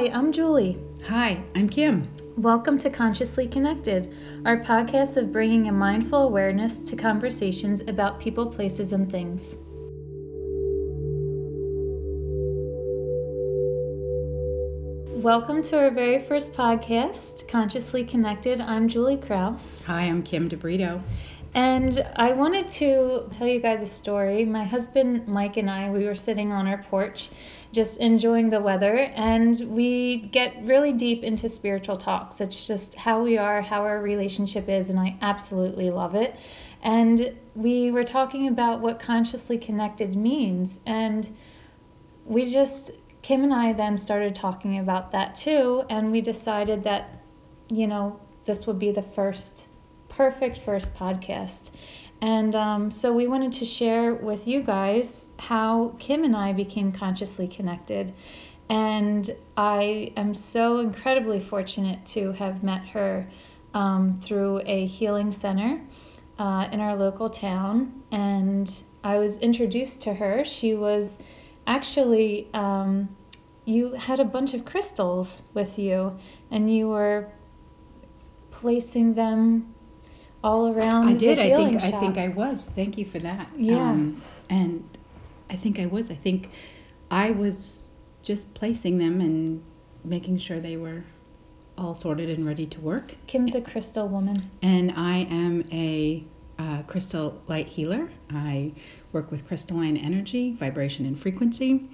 Hi, I'm Julie. Hi, I'm Kim. Welcome to Consciously Connected, our podcast of bringing a mindful awareness to conversations about people, places, and things. Welcome to our very first podcast, Consciously Connected. I'm Julie Kraus. Hi, I'm Kim DeBrito. And I wanted to tell you guys a story. My husband Mike and I, we were sitting on our porch just enjoying the weather, and we get really deep into spiritual talks. It's just how we are, how our relationship is, and I absolutely love it. And we were talking about what consciously connected means, and we just, Kim and I then started talking about that too, and we decided that, you know, this would be the first perfect first podcast. And um, so we wanted to share with you guys how Kim and I became consciously connected. And I am so incredibly fortunate to have met her um, through a healing center uh, in our local town. And I was introduced to her. She was actually, um, you had a bunch of crystals with you, and you were placing them all around. I did. I think. Shop. I think I was. Thank you for that. Yeah. Um, and I think I was. I think I was just placing them and making sure they were all sorted and ready to work. Kim's a crystal woman. And I am a uh, crystal light healer. I work with crystalline energy, vibration, and frequency.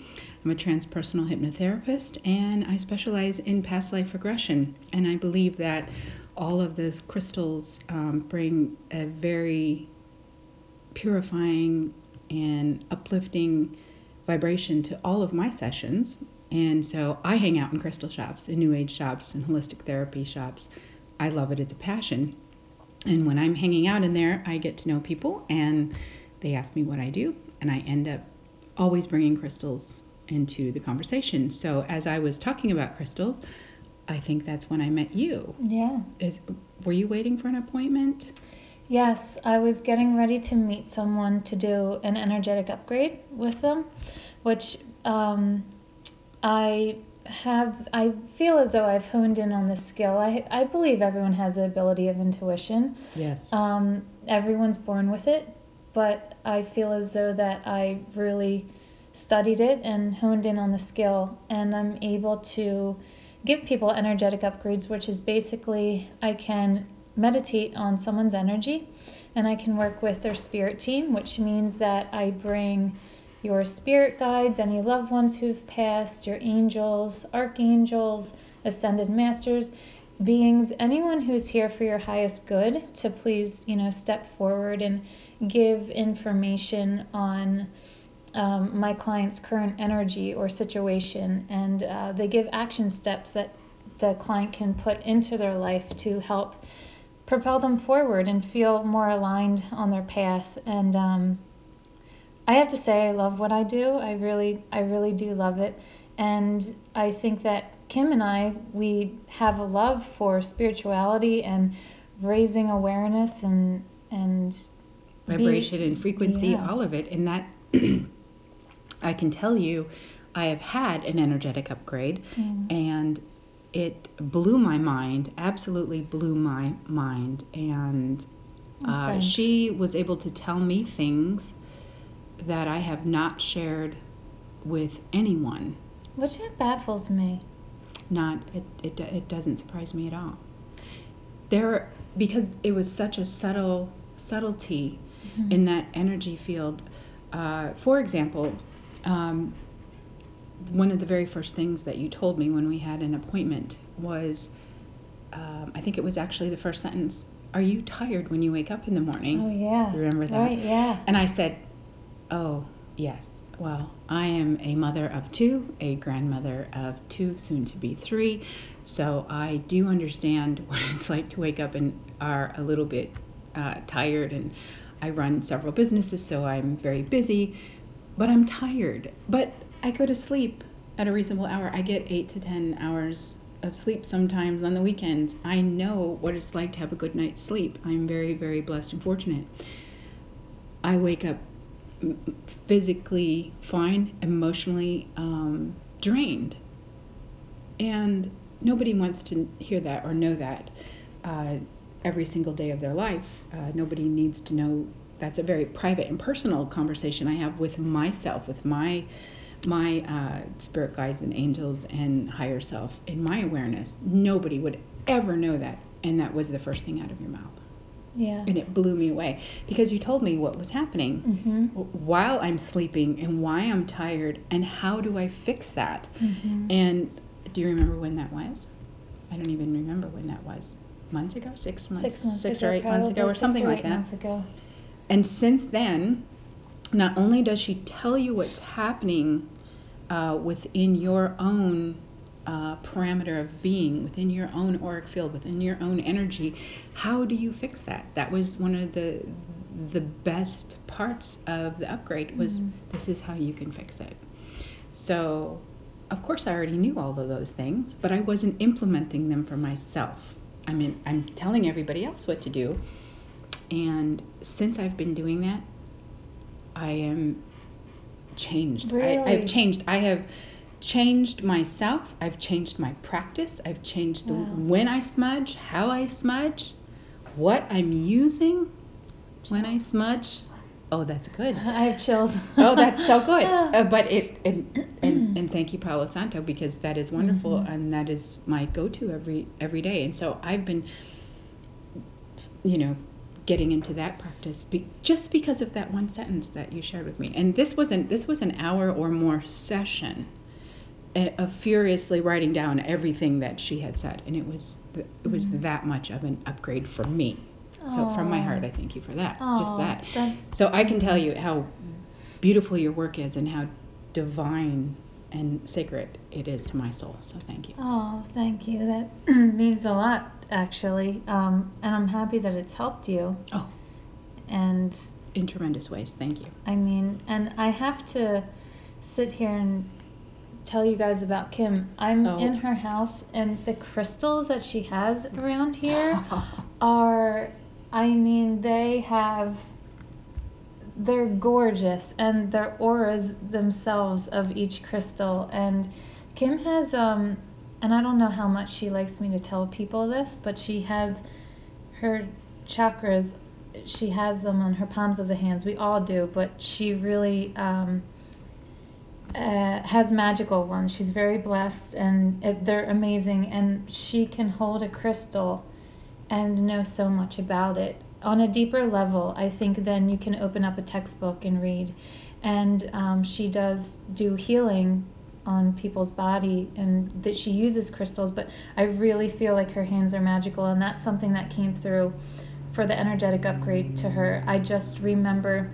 I'm a transpersonal hypnotherapist, and I specialize in past life regression. And I believe that all of those crystals um, bring a very purifying and uplifting vibration to all of my sessions. And so I hang out in crystal shops, in new age shops, and holistic therapy shops. I love it, it's a passion. And when I'm hanging out in there, I get to know people and they ask me what I do, and I end up always bringing crystals into the conversation. So as I was talking about crystals, I think that's when I met you. Yeah. Is were you waiting for an appointment? Yes, I was getting ready to meet someone to do an energetic upgrade with them, which um, I have. I feel as though I've honed in on this skill. I I believe everyone has the ability of intuition. Yes. Um, everyone's born with it, but I feel as though that I really studied it and honed in on the skill, and I'm able to give people energetic upgrades, which is basically I can meditate on someone's energy and I can work with their spirit team, which means that I bring your spirit guides, any loved ones who've passed, your angels, archangels, ascended masters, beings, anyone who's here for your highest good to please, you know, step forward and give information on um, my client's current energy or situation, and uh, they give action steps that the client can put into their life to help propel them forward and feel more aligned on their path. And um, I have to say, I love what I do. I really, I really do love it, and I think that Kim and I, we have a love for spirituality and raising awareness and and vibration be, and frequency, yeah. all of it, and that. I can tell you, I have had an energetic upgrade, mm. and it blew my mind, absolutely blew my mind. And oh, uh, she was able to tell me things that I have not shared with anyone. Which baffles me. Not it, it. It doesn't surprise me at all. There, because it was such a subtle subtlety mm-hmm. in that energy field. Uh, for example, um, one of the very first things that you told me when we had an appointment was um, I think it was actually the first sentence Are you tired when you wake up in the morning? Oh, yeah. Remember that? Right, yeah. And I said, Oh, yes. Well, I am a mother of two, a grandmother of two, soon to be three. So I do understand what it's like to wake up and are a little bit uh, tired. And I run several businesses, so I'm very busy but I'm tired. But I go to sleep at a reasonable hour. I get eight to 10 hours of sleep sometimes on the weekends. I know what it's like to have a good night's sleep. I'm very, very blessed and fortunate. I wake up physically fine, emotionally um, drained. And nobody wants to hear that or know that uh, every single day of their life. Uh, nobody needs to know. That's a very private and personal conversation I have with myself, with my my uh, spirit guides and angels and higher self in my awareness. Nobody would ever know that, and that was the first thing out of your mouth. Yeah. And it blew me away because you told me what was happening Mm-hmm. while I'm sleeping and why I'm tired and how do I fix that. Mm-hmm. And do you remember when that was? I don't even remember when that was. Months ago, six months, Six months six ago, or eight months ago, or something or like that. Months ago. And since then, not only does she tell you what's happening uh, within your own uh, parameter of being, within your own auric field, within your own energy, how do you fix that? That was one of the the best parts of the upgrade was Mhm. this is how you can fix it. So, of course, I already knew all of those things, but I wasn't implementing them for myself. I mean, I'm telling everybody else what to do, and since I've been doing that, I am changed. I, Really? I've changed. I have changed myself. I've changed my practice. I've changed the, Wow. when I smudge, how I smudge, what I'm using when I smudge. Oh, that's good. I have chills. Oh, that's so good. Uh, but it, and, and and thank you, Palo Santo, because that is wonderful, Mhm. and that is my go-to every every day. And so I've been, you know, getting into that practice be, just because of that one sentence that you shared with me. And this wasn't this was an hour or more session uh, of furiously writing down everything that she had said, and it was it was Mhm. that much of an upgrade for me. So from my heart, I thank you for that. just that. That's So I can tell you how beautiful your work is and how divine and sacred it is to my soul. So thank you. Oh, thank you. That means a lot, actually. Um, and I'm happy that it's helped you. Oh. And In tremendous ways. Thank you. I mean, and I have to sit here and tell you guys about Kim. I'm Oh. in her house, and the crystals that she has around here are, I mean, they have. They're gorgeous, and their auras themselves of each crystal. And Kim has, um, and I don't know how much she likes me to tell people this, but she has her chakras. She has them on her palms of the hands. We all do, but she really um, uh, has magical ones. She's very blessed, and it, they're amazing. And she can hold a crystal and know so much about it on a deeper level. I think then you can open up a textbook and read. And um, she does do healing on people's body, and that she uses crystals. But I really feel like her hands are magical, and that's something that came through for the energetic upgrade to her. I just remember.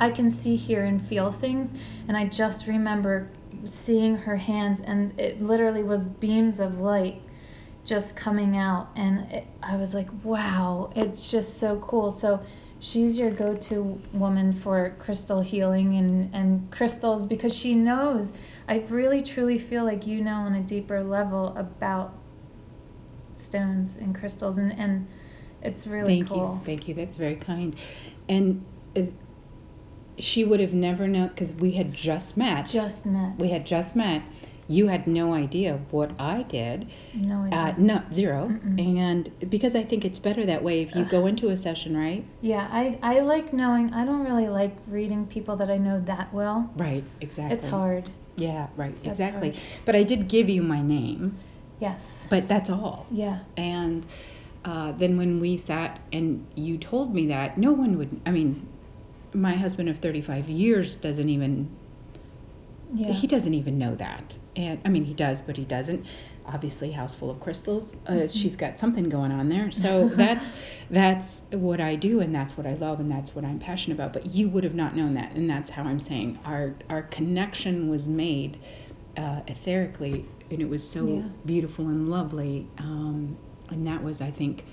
I can see, hear, and feel things, and I just remember seeing her hands, and it literally was beams of light just coming out, and it, I was like, wow, it's just so cool. So she's your go-to woman for crystal healing and, and crystals because she knows. I really truly feel like you know on a deeper level about stones and crystals, and, and it's really thank cool. you. Thank you. That's very kind. And uh, she would have never known because we had just met. Just met. we had just met. You had no idea what I did. No idea. Uh, no, 0 Mm-mm. And because I think it's better that way if you go into a session, right? Yeah, I, I like knowing. I don't really like reading people that I know that well. Right, exactly. It's hard. Yeah, right, That's exactly. But I did give you my name, Yes. but that's all. Yeah. And uh, then when we sat and you told me that, no one would, I mean, my husband of 35 years doesn't even, Yeah. he doesn't even know that. And I mean, he does, but he doesn't. Obviously, house full of crystals. Uh, Mhm. She's got something going on there. So that's that's what I do, and that's what I love, and that's what I'm passionate about. But you would have not known that, and that's how I'm saying our our connection was made uh, etherically, and it was so Yeah. beautiful and lovely. Um, and that was, I think,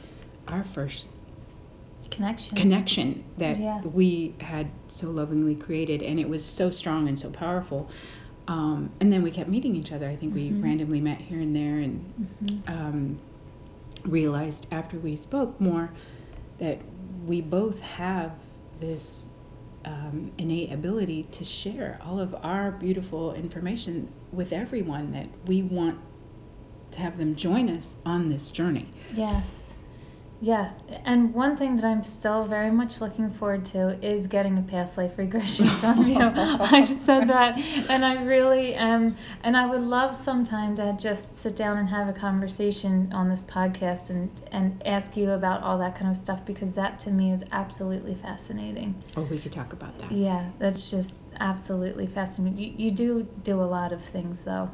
our first Connection. connection that Yeah. we had so lovingly created, and it was so strong and so powerful. Um, and then we kept meeting each other. I think we Mhm. randomly met here and there, and Mhm. um, realized after we spoke more that we both have this um, innate ability to share all of our beautiful information with everyone that we want to have them join us on this journey. Yes. Yeah, and one thing that I'm still very much looking forward to is getting a past life regression from you. I've said that, and I really am, and I would love sometime to just sit down and have a conversation on this podcast and and ask you about all that kind of stuff because that to me is absolutely fascinating. Oh, we could talk about that. Yeah, that's just absolutely fascinating. You you do do a lot of things though.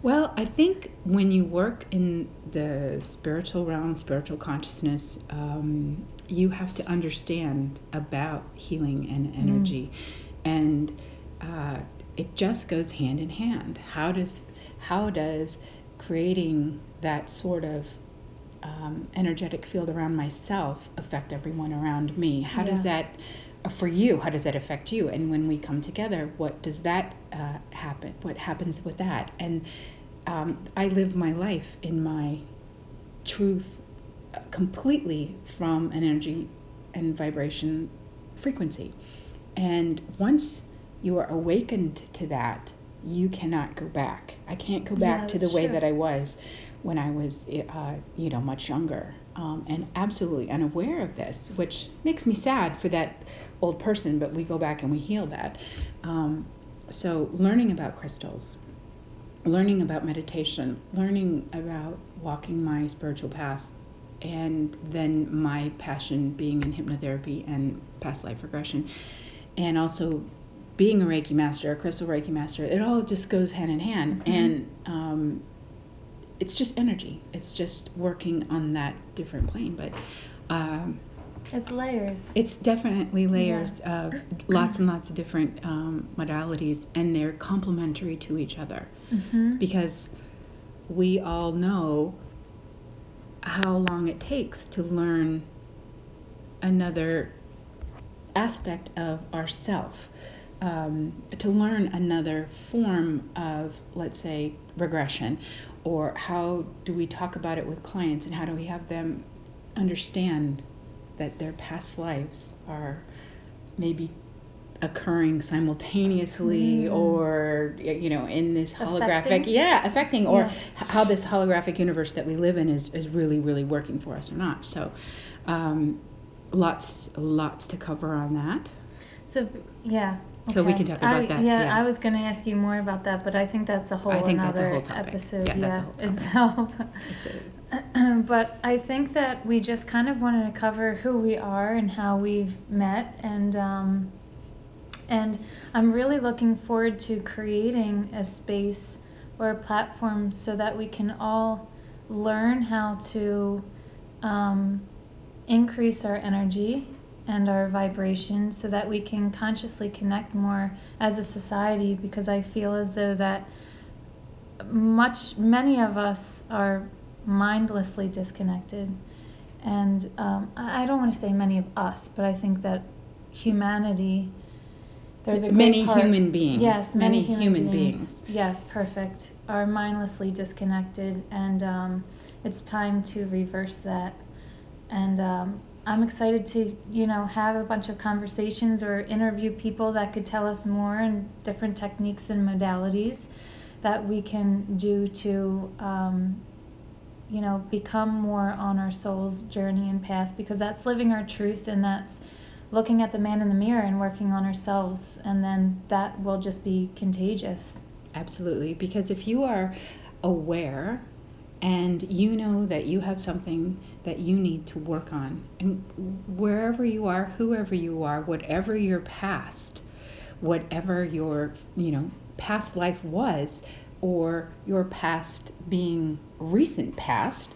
Well, I think when you work in the spiritual realm, spiritual consciousness, um, you have to understand about healing and energy, mm. and uh, it just goes hand in hand. How does how does creating that sort of um, energetic field around myself affect everyone around me? How yeah. does that for you how does that affect you? And when we come together what does that uh, happen what happens with that? And um, i live my life in my truth uh, completely from an energy and vibration frequency. And once you are awakened to that you cannot go back. I can't go back yeah, to the way that i was when i was uh, you know much younger um, and absolutely unaware of this, which makes me sad for that old person, but we go back and we heal that. Um, so, learning about crystals, learning about meditation, learning about walking my spiritual path, and then my passion being in hypnotherapy and past life regression, and also being a Reiki master, a crystal Reiki master, it all just goes hand in hand. Mm-hmm. And um, it's just energy. It's just working on that different plane. But um, it's layers. It's definitely layers yeah. of lots and lots of different um, modalities, and they're complementary to each other mm-hmm. because we all know how long it takes to learn another aspect of ourself um, to learn another form of let's say regression or how do we talk about it with clients and how do we have them understand that their past lives are maybe occurring simultaneously mm. or you know in this holographic affecting? yeah affecting or yeah. how this holographic universe that we live in is, is really really working for us or not so um, lots lots to cover on that so yeah so we can talk about I, that. Yeah, yeah, I was going to ask you more about that, but I think that's a whole I think another that's a whole episode. Yeah, yeah itself. but I think that we just kind of wanted to cover who we are and how we've met, and um, and I'm really looking forward to creating a space or a platform so that we can all learn how to um, increase our energy and our vibration so that we can consciously connect more as a society because I feel as though that much many of us are mindlessly disconnected and um, I don't want to say many of us but I think that humanity there's a many part, human beings yes many, many human, human beings. beings. yeah perfect are mindlessly disconnected and um, it's time to reverse that and um, I'm excited to, you know, have a bunch of conversations or interview people that could tell us more and different techniques and modalities that we can do to, um, you know, become more on our soul's journey and path because that's living our truth and that's looking at the man in the mirror and working on ourselves and then that will just be contagious. Absolutely, because if you are aware and you know that you have something that you need to work on. And wherever you are, whoever you are, whatever your past, whatever your, you know, past life was, or your past being recent past,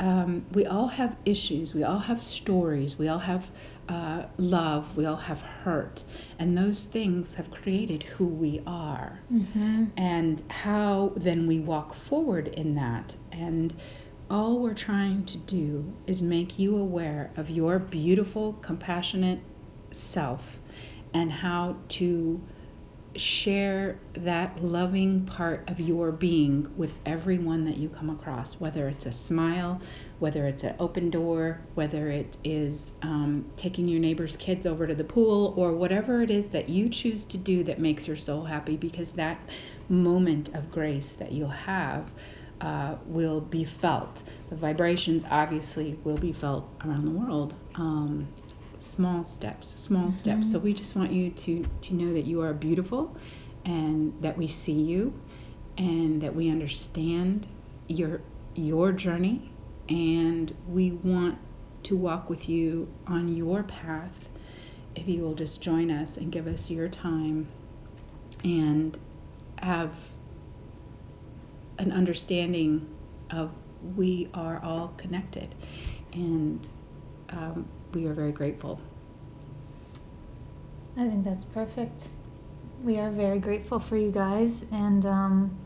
um, we all have issues, we all have stories, we all have uh, love, we all have hurt, and those things have created who we are. Mm-hmm. And how then we walk forward in that. And all we're trying to do is make you aware of your beautiful, compassionate self and how to share that loving part of your being with everyone that you come across, whether it's a smile, whether it's an open door, whether it is um, taking your neighbor's kids over to the pool, or whatever it is that you choose to do that makes your soul happy, because that moment of grace that you'll have uh, will be felt. The vibrations obviously will be felt around the world. Um, small steps, small steps. So we just want you to to know that you are beautiful, and that we see you, and that we understand your your journey, and we want to walk with you on your path. If you will just join us and give us your time, and have an understanding of we are all connected, and um, we are very grateful. I think that's perfect. We are very grateful for you guys, and um,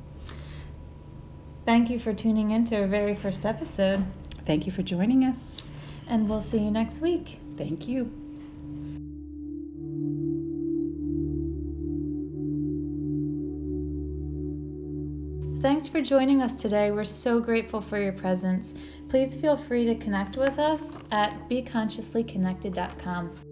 thank you for tuning in to our very first episode. Thank you for joining us. And we'll see you next week. Thank you. Thanks for joining us today. We're so grateful for your presence. Please feel free to connect with us at beconsciouslyconnected.com.